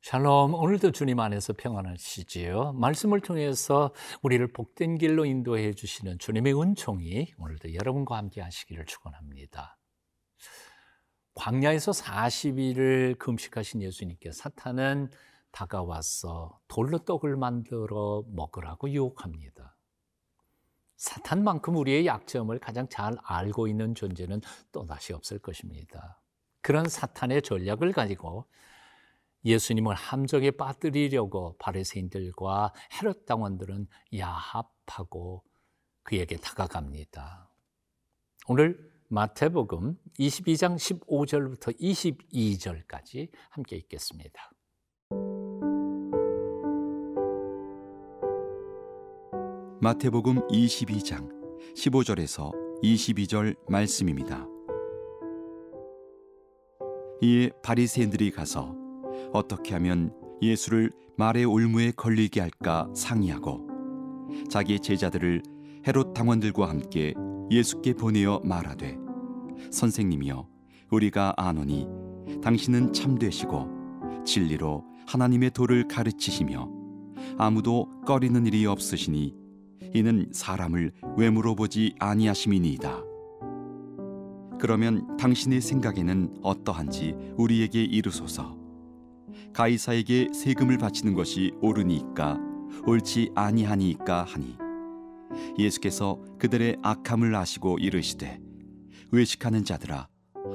샬롬, 오늘도 주님 안에서 평안하시지요. 말씀을 통해서 우리를 복된 길로 인도해 주시는 주님의 은총이 오늘도 여러분과 함께 하시기를 축원합니다. 광야에서 40일을 금식하신 예수님께 사탄은 다가와서 돌로 떡을 만들어 먹으라고 유혹합니다. 사탄만큼 우리의 약점을 가장 잘 알고 있는 존재는 또다시 없을 것입니다. 그런 사탄의 전략을 가지고 예수님을 함정에 빠뜨리려고 바리새인들과 헤롯 당원들은 야합하고 그에게 다가갑니다. 오늘 마태복음 22장 15절부터 22절까지 함께 읽겠습니다. 마태복음 22장 15절에서 22절 말씀입니다. 이에 바리새인들이 가서 어떻게 하면 예수를 말의 올무에 걸리게 할까 상의하고 자기 제자들을 헤롯 당원들과 함께 예수께 보내어 말하되 선생님이여 우리가 아노니 당신은 참되시고 진리로 하나님의 도를 가르치시며 아무도 꺼리는 일이 없으시니 이는 사람을 외모로 보지 아니하심이니이다. 그러면 당신의 생각에는 어떠한지 우리에게 이르소서. 가이사에게 세금을 바치는 것이 옳으니까 옳지 아니하니까 하니. 예수께서 그들의 악함을 아시고 이르시되 외식하는 자들아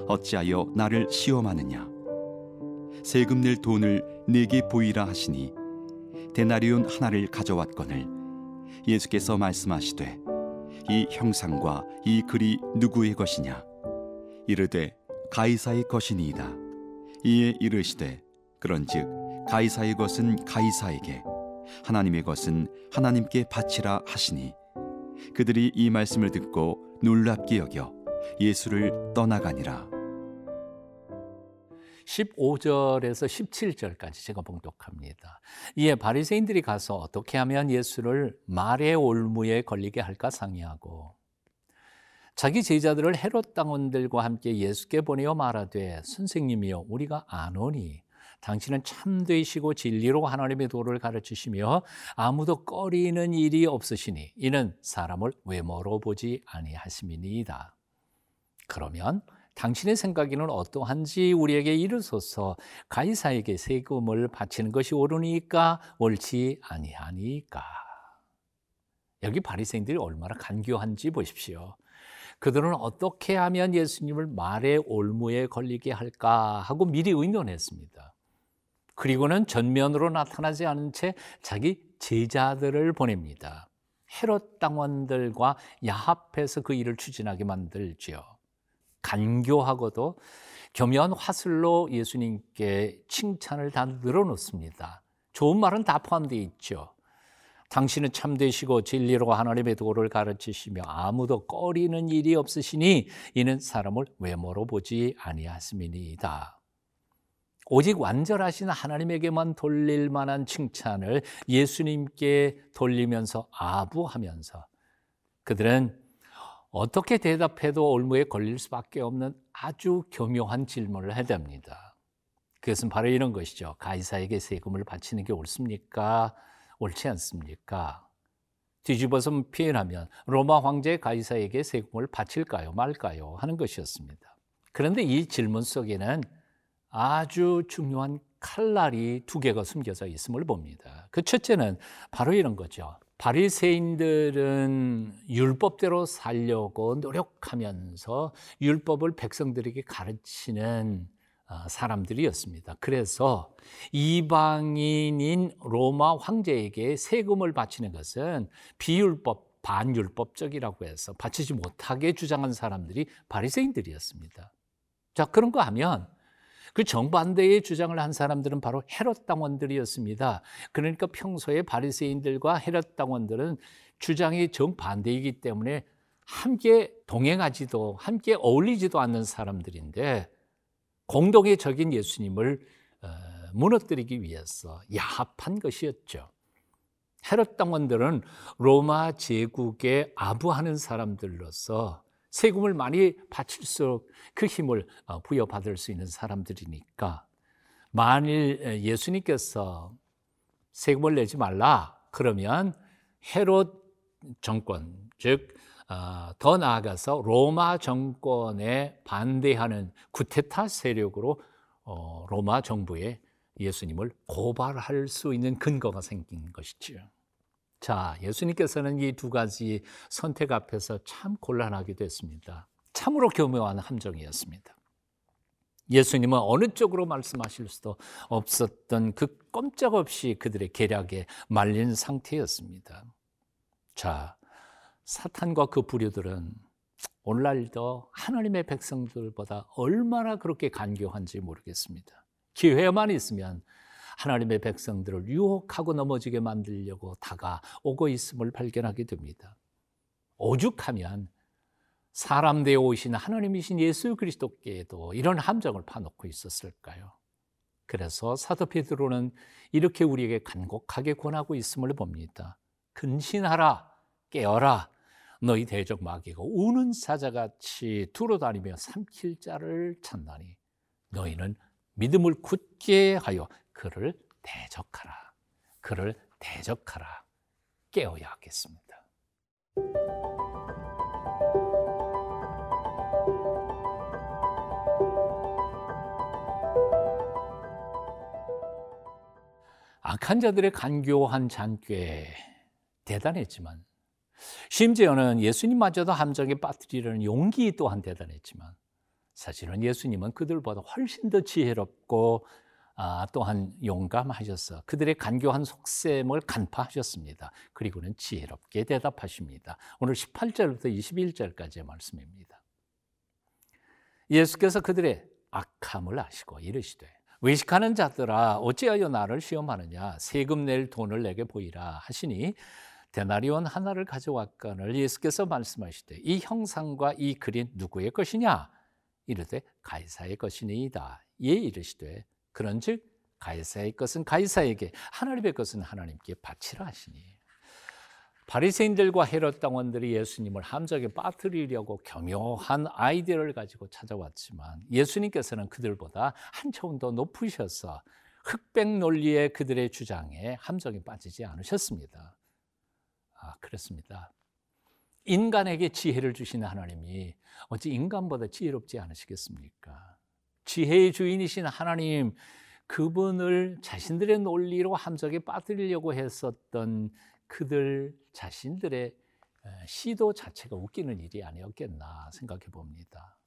어찌하여 나를 시험하느냐? 세금 낼 돈을 내게 보이라 하시니 데나리온 하나를 가져왔거늘 예수께서 말씀하시되 이 형상과 이 글이 누구의 것이냐? 이르되 가이사의 것이니이다. 이에 이르시되 그런즉 가이사의 것은 가이사에게 하나님의 것은 하나님께 바치라 하시니 그들이 이 말씀을 듣고 놀랍게 여겨 예수를 떠나가니라 15절에서 17절까지 제가 봉독합니다. 이에 바리새인들이 가서 어떻게 하면 예수를 말의 올무에 걸리게 할까 상의하고 자기 제자들을 헤롯 당원들과 함께 예수께 보내어 말하되 선생님이여 우리가 아노니 당신은 참되시고 진리로 하나님의 도를 가르치시며 아무도 꺼리는 일이 없으시니 이는 사람을 외모로 보지 아니하심이니이다. 그러면 당신의 생각에는 어떠한지 우리에게 이르소서 가이사에게 세금을 바치는 것이 옳으니까 옳지 아니하니까. 여기 바리새인들이 얼마나 간교한지 보십시오. 그들은 어떻게 하면 예수님을 말의 올무에 걸리게 할까 하고 미리 의논했습니다. 그리고는 전면으로 나타나지 않은 채 자기 제자들을 보냅니다. 헤롯 당원들과 야합해서 그 일을 추진하게 만들지요. 간교하고도 겸연 화술로 예수님께 칭찬을 다 늘어놓습니다. 좋은 말은 다 포함되어 있죠. 당신은 참되시고 진리로 하나님의 도를 가르치시며 아무도 꺼리는 일이 없으시니 이는 사람을 외모로 보지 아니하심이니이다. 오직 완전하신 하나님에게만 돌릴 만한 칭찬을 예수님께 돌리면서 아부하면서 그들은 어떻게 대답해도 올무에 걸릴 수밖에 없는 아주 교묘한 질문을 해댑니다. 그것은 바로 이런 것이죠. 가이사에게 세금을 바치는 게 옳습니까? 옳지 않습니까? 뒤집어서 표현하면 로마 황제 가이사에게 세금을 바칠까요, 말까요? 하는 것이었습니다. 그런데 이 질문 속에는 아주 중요한 칼날이 두 개가 숨겨져 있음을 봅니다. 그 첫째는 바로 이런 거죠. 바리새인들은 율법대로 살려고 노력하면서 율법을 백성들에게 가르치는 어, 사람들이었습니다. 그래서 이방인인 로마 황제에게 세금을 바치는 것은 비율법, 반율법적이라고 해서 바치지 못하게 주장한 사람들이 바리새인들이었습니다. 자, 그런 거 하면 그 정반대의 주장을 한 사람들은 바로 헤롯 당원들이었습니다. 그러니까 평소에 바리새인들과 헤롯 당원들은 주장이 정반대이기 때문에 함께 동행하지도 함께 어울리지도 않는 사람들인데 공동의 적인 예수님을 어, 무너뜨리기 위해서 야합한 것이었죠. 헤롯 당원들은 로마 제국에 아부하는 사람들로서 세금을 많이 바칠수록 그 힘을 어, 부여받을 수 있는 사람들이니까 만일 예수님께서 세금을 내지 말라 그러면 헤롯 정권 즉 어, 더 나아가서 로마 정권에 반대하는 구테타 세력으로 어, 로마 정부에 예수님을 고발할 수 있는 근거가 생긴 것이지요. 자, 예수님께서는 이 두 가지 선택 앞에서 참 곤란하게 됐습니다. 참으로 교묘한 함정이었습니다. 예수님은 어느 쪽으로 말씀하실 수도 없었던 그 꼼짝없이 그들의 계략에 말린 상태였습니다. 자, 사탄과 그 부류들은 오늘날도 하나님의 백성들보다 얼마나 그렇게 간교한지 모르겠습니다. 기회만 있으면 하나님의 백성들을 유혹하고 넘어지게 만들려고 다가오고 있음을 발견하게 됩니다. 오죽하면 사람 되어 오신 하나님이신 예수 그리스도께도 이런 함정을 파놓고 있었을까요? 그래서 사도 베드로는 이렇게 우리에게 간곡하게 권하고 있음을 봅니다. 근신하라, 깨어라, 너희 대적 마귀가 우는 사자같이 두루다니며 삼킬 자를 찾나니 너희는 믿음을 굳게 하여 그를 대적하라. 그를 대적하라. 깨어야 하겠습니다. 악한 자들의 간교한 잔꾀 대단했지만 심지어는 예수님마저도 함정에 빠뜨리려는 용기 또한 대단했지만 사실은 예수님은 그들보다 훨씬 더 지혜롭고 아, 또한 용감하셔서 그들의 간교한 속셈을 간파하셨습니다. 그리고는 지혜롭게 대답하십니다. 오늘 18절부터 21절까지의 말씀입니다. 예수께서 그들의 악함을 아시고 이르시되 외식하는 자들아 어찌하여 나를 시험하느냐 세금 낼 돈을 내게 보이라 하시니 데나리온 하나를 가져왔거늘 예수께서 말씀하시되 이 형상과 이 그림 누구의 것이냐 이르되 가이사의 것이니이다 예 이르시되 그런즉 가이사의 것은 가이사에게 하나님의 것은 하나님께 바치라 하시니 바리새인들과 헤롯 당원들이 예수님을 함정에 빠뜨리려고 교묘한 아이디어를 가지고 찾아왔지만 예수님께서는 그들보다 한 차원 더 높으셔서 흑백 논리의 그들의 주장에 함정에 빠지지 않으셨습니다. 아, 그렇습니다. 인간에게 지혜를 주시는 하나님이 어찌 인간보다 지혜롭지 않으시겠습니까? 지혜의 주인이신 하나님, 그분을 자신들의 논리로 함정에 빠뜨리려고 했었던 그들 자신들의 시도 자체가 웃기는 일이 아니었겠나 생각해 봅니다.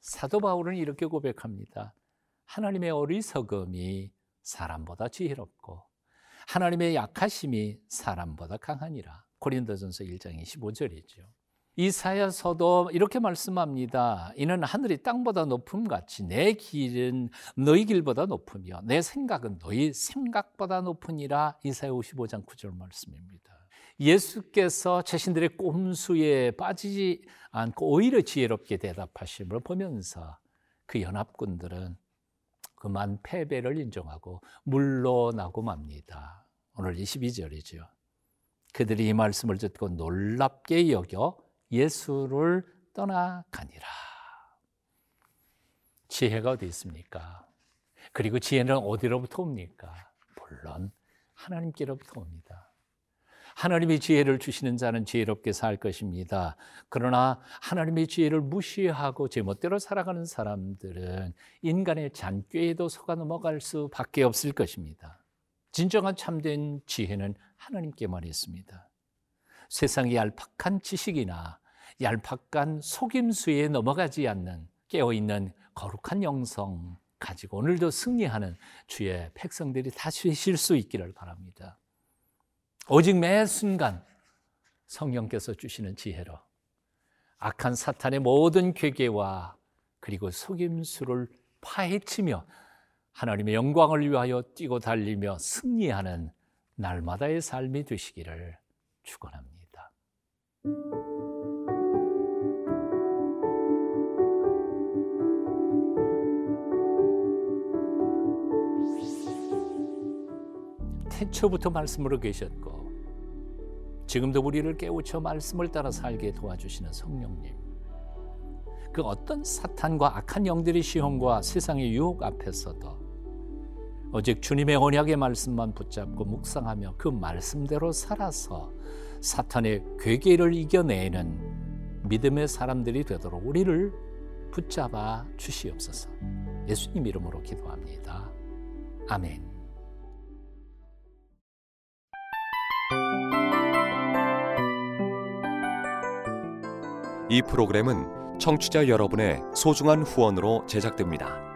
사도 바울은 이렇게 고백합니다. 하나님의 어리석음이 사람보다 지혜롭고 하나님의 약하심이 사람보다 강하니라. 고린도전서 1장 25절이죠. 이사야서도 이렇게 말씀합니다. 이는 하늘이 땅보다 높음 같이 내 길은 너희 길보다 높으며 내 생각은 너희 생각보다 높으니라. 이사야 55장 9절 말씀입니다. 예수께서 자신들의 꼼수에 빠지지 않고 오히려 지혜롭게 대답하심을 보면서 그 연합군들은 그만 패배를 인정하고 물러나고 맙니다. 오늘 22절이죠. 그들이 이 말씀을 듣고 놀랍게 여겨 예수를 떠나가니라. 지혜가 어디 있습니까? 그리고 지혜는 어디로부터 옵니까? 물론 하나님께로부터 옵니다. 하나님이 지혜를 주시는 자는 지혜롭게 살 것입니다. 그러나 하나님의 지혜를 무시하고 제멋대로 살아가는 사람들은 인간의 잔꾀에도 속아 넘어갈 수밖에 없을 것입니다. 진정한 참된 지혜는 하나님께만 있습니다. 세상의 얄팍한 지식이나 얄팍한 속임수에 넘어가지 않는 깨어있는 거룩한 영성 가지고 오늘도 승리하는 주의 백성들이 다시 쉴수 있기를 바랍니다. 오직 매 순간 성령께서 주시는 지혜로 악한 사탄의 모든 괴계와 그리고 속임수를 파헤치며 하나님의 영광을 위하여 뛰고 달리며 승리하는 날마다의 삶이 되시기를 축원합니다. 태초부터 말씀으로 계셨고 지금도 우리를 깨우쳐 말씀을 따라 살게 도와주시는 성령님. 그 어떤 사탄과 악한 영들의 시험과 세상의 유혹 앞에서도 오직 주님의 언약의 말씀만 붙잡고 묵상하며 그 말씀대로 살아서 사탄의 괴계를 이겨내는 믿음의 사람들이 되도록 우리를 붙잡아 주시옵소서. 예수님 이름으로 기도합니다. 아멘. 이 프로그램은 청취자 여러분의 소중한 후원으로 제작됩니다.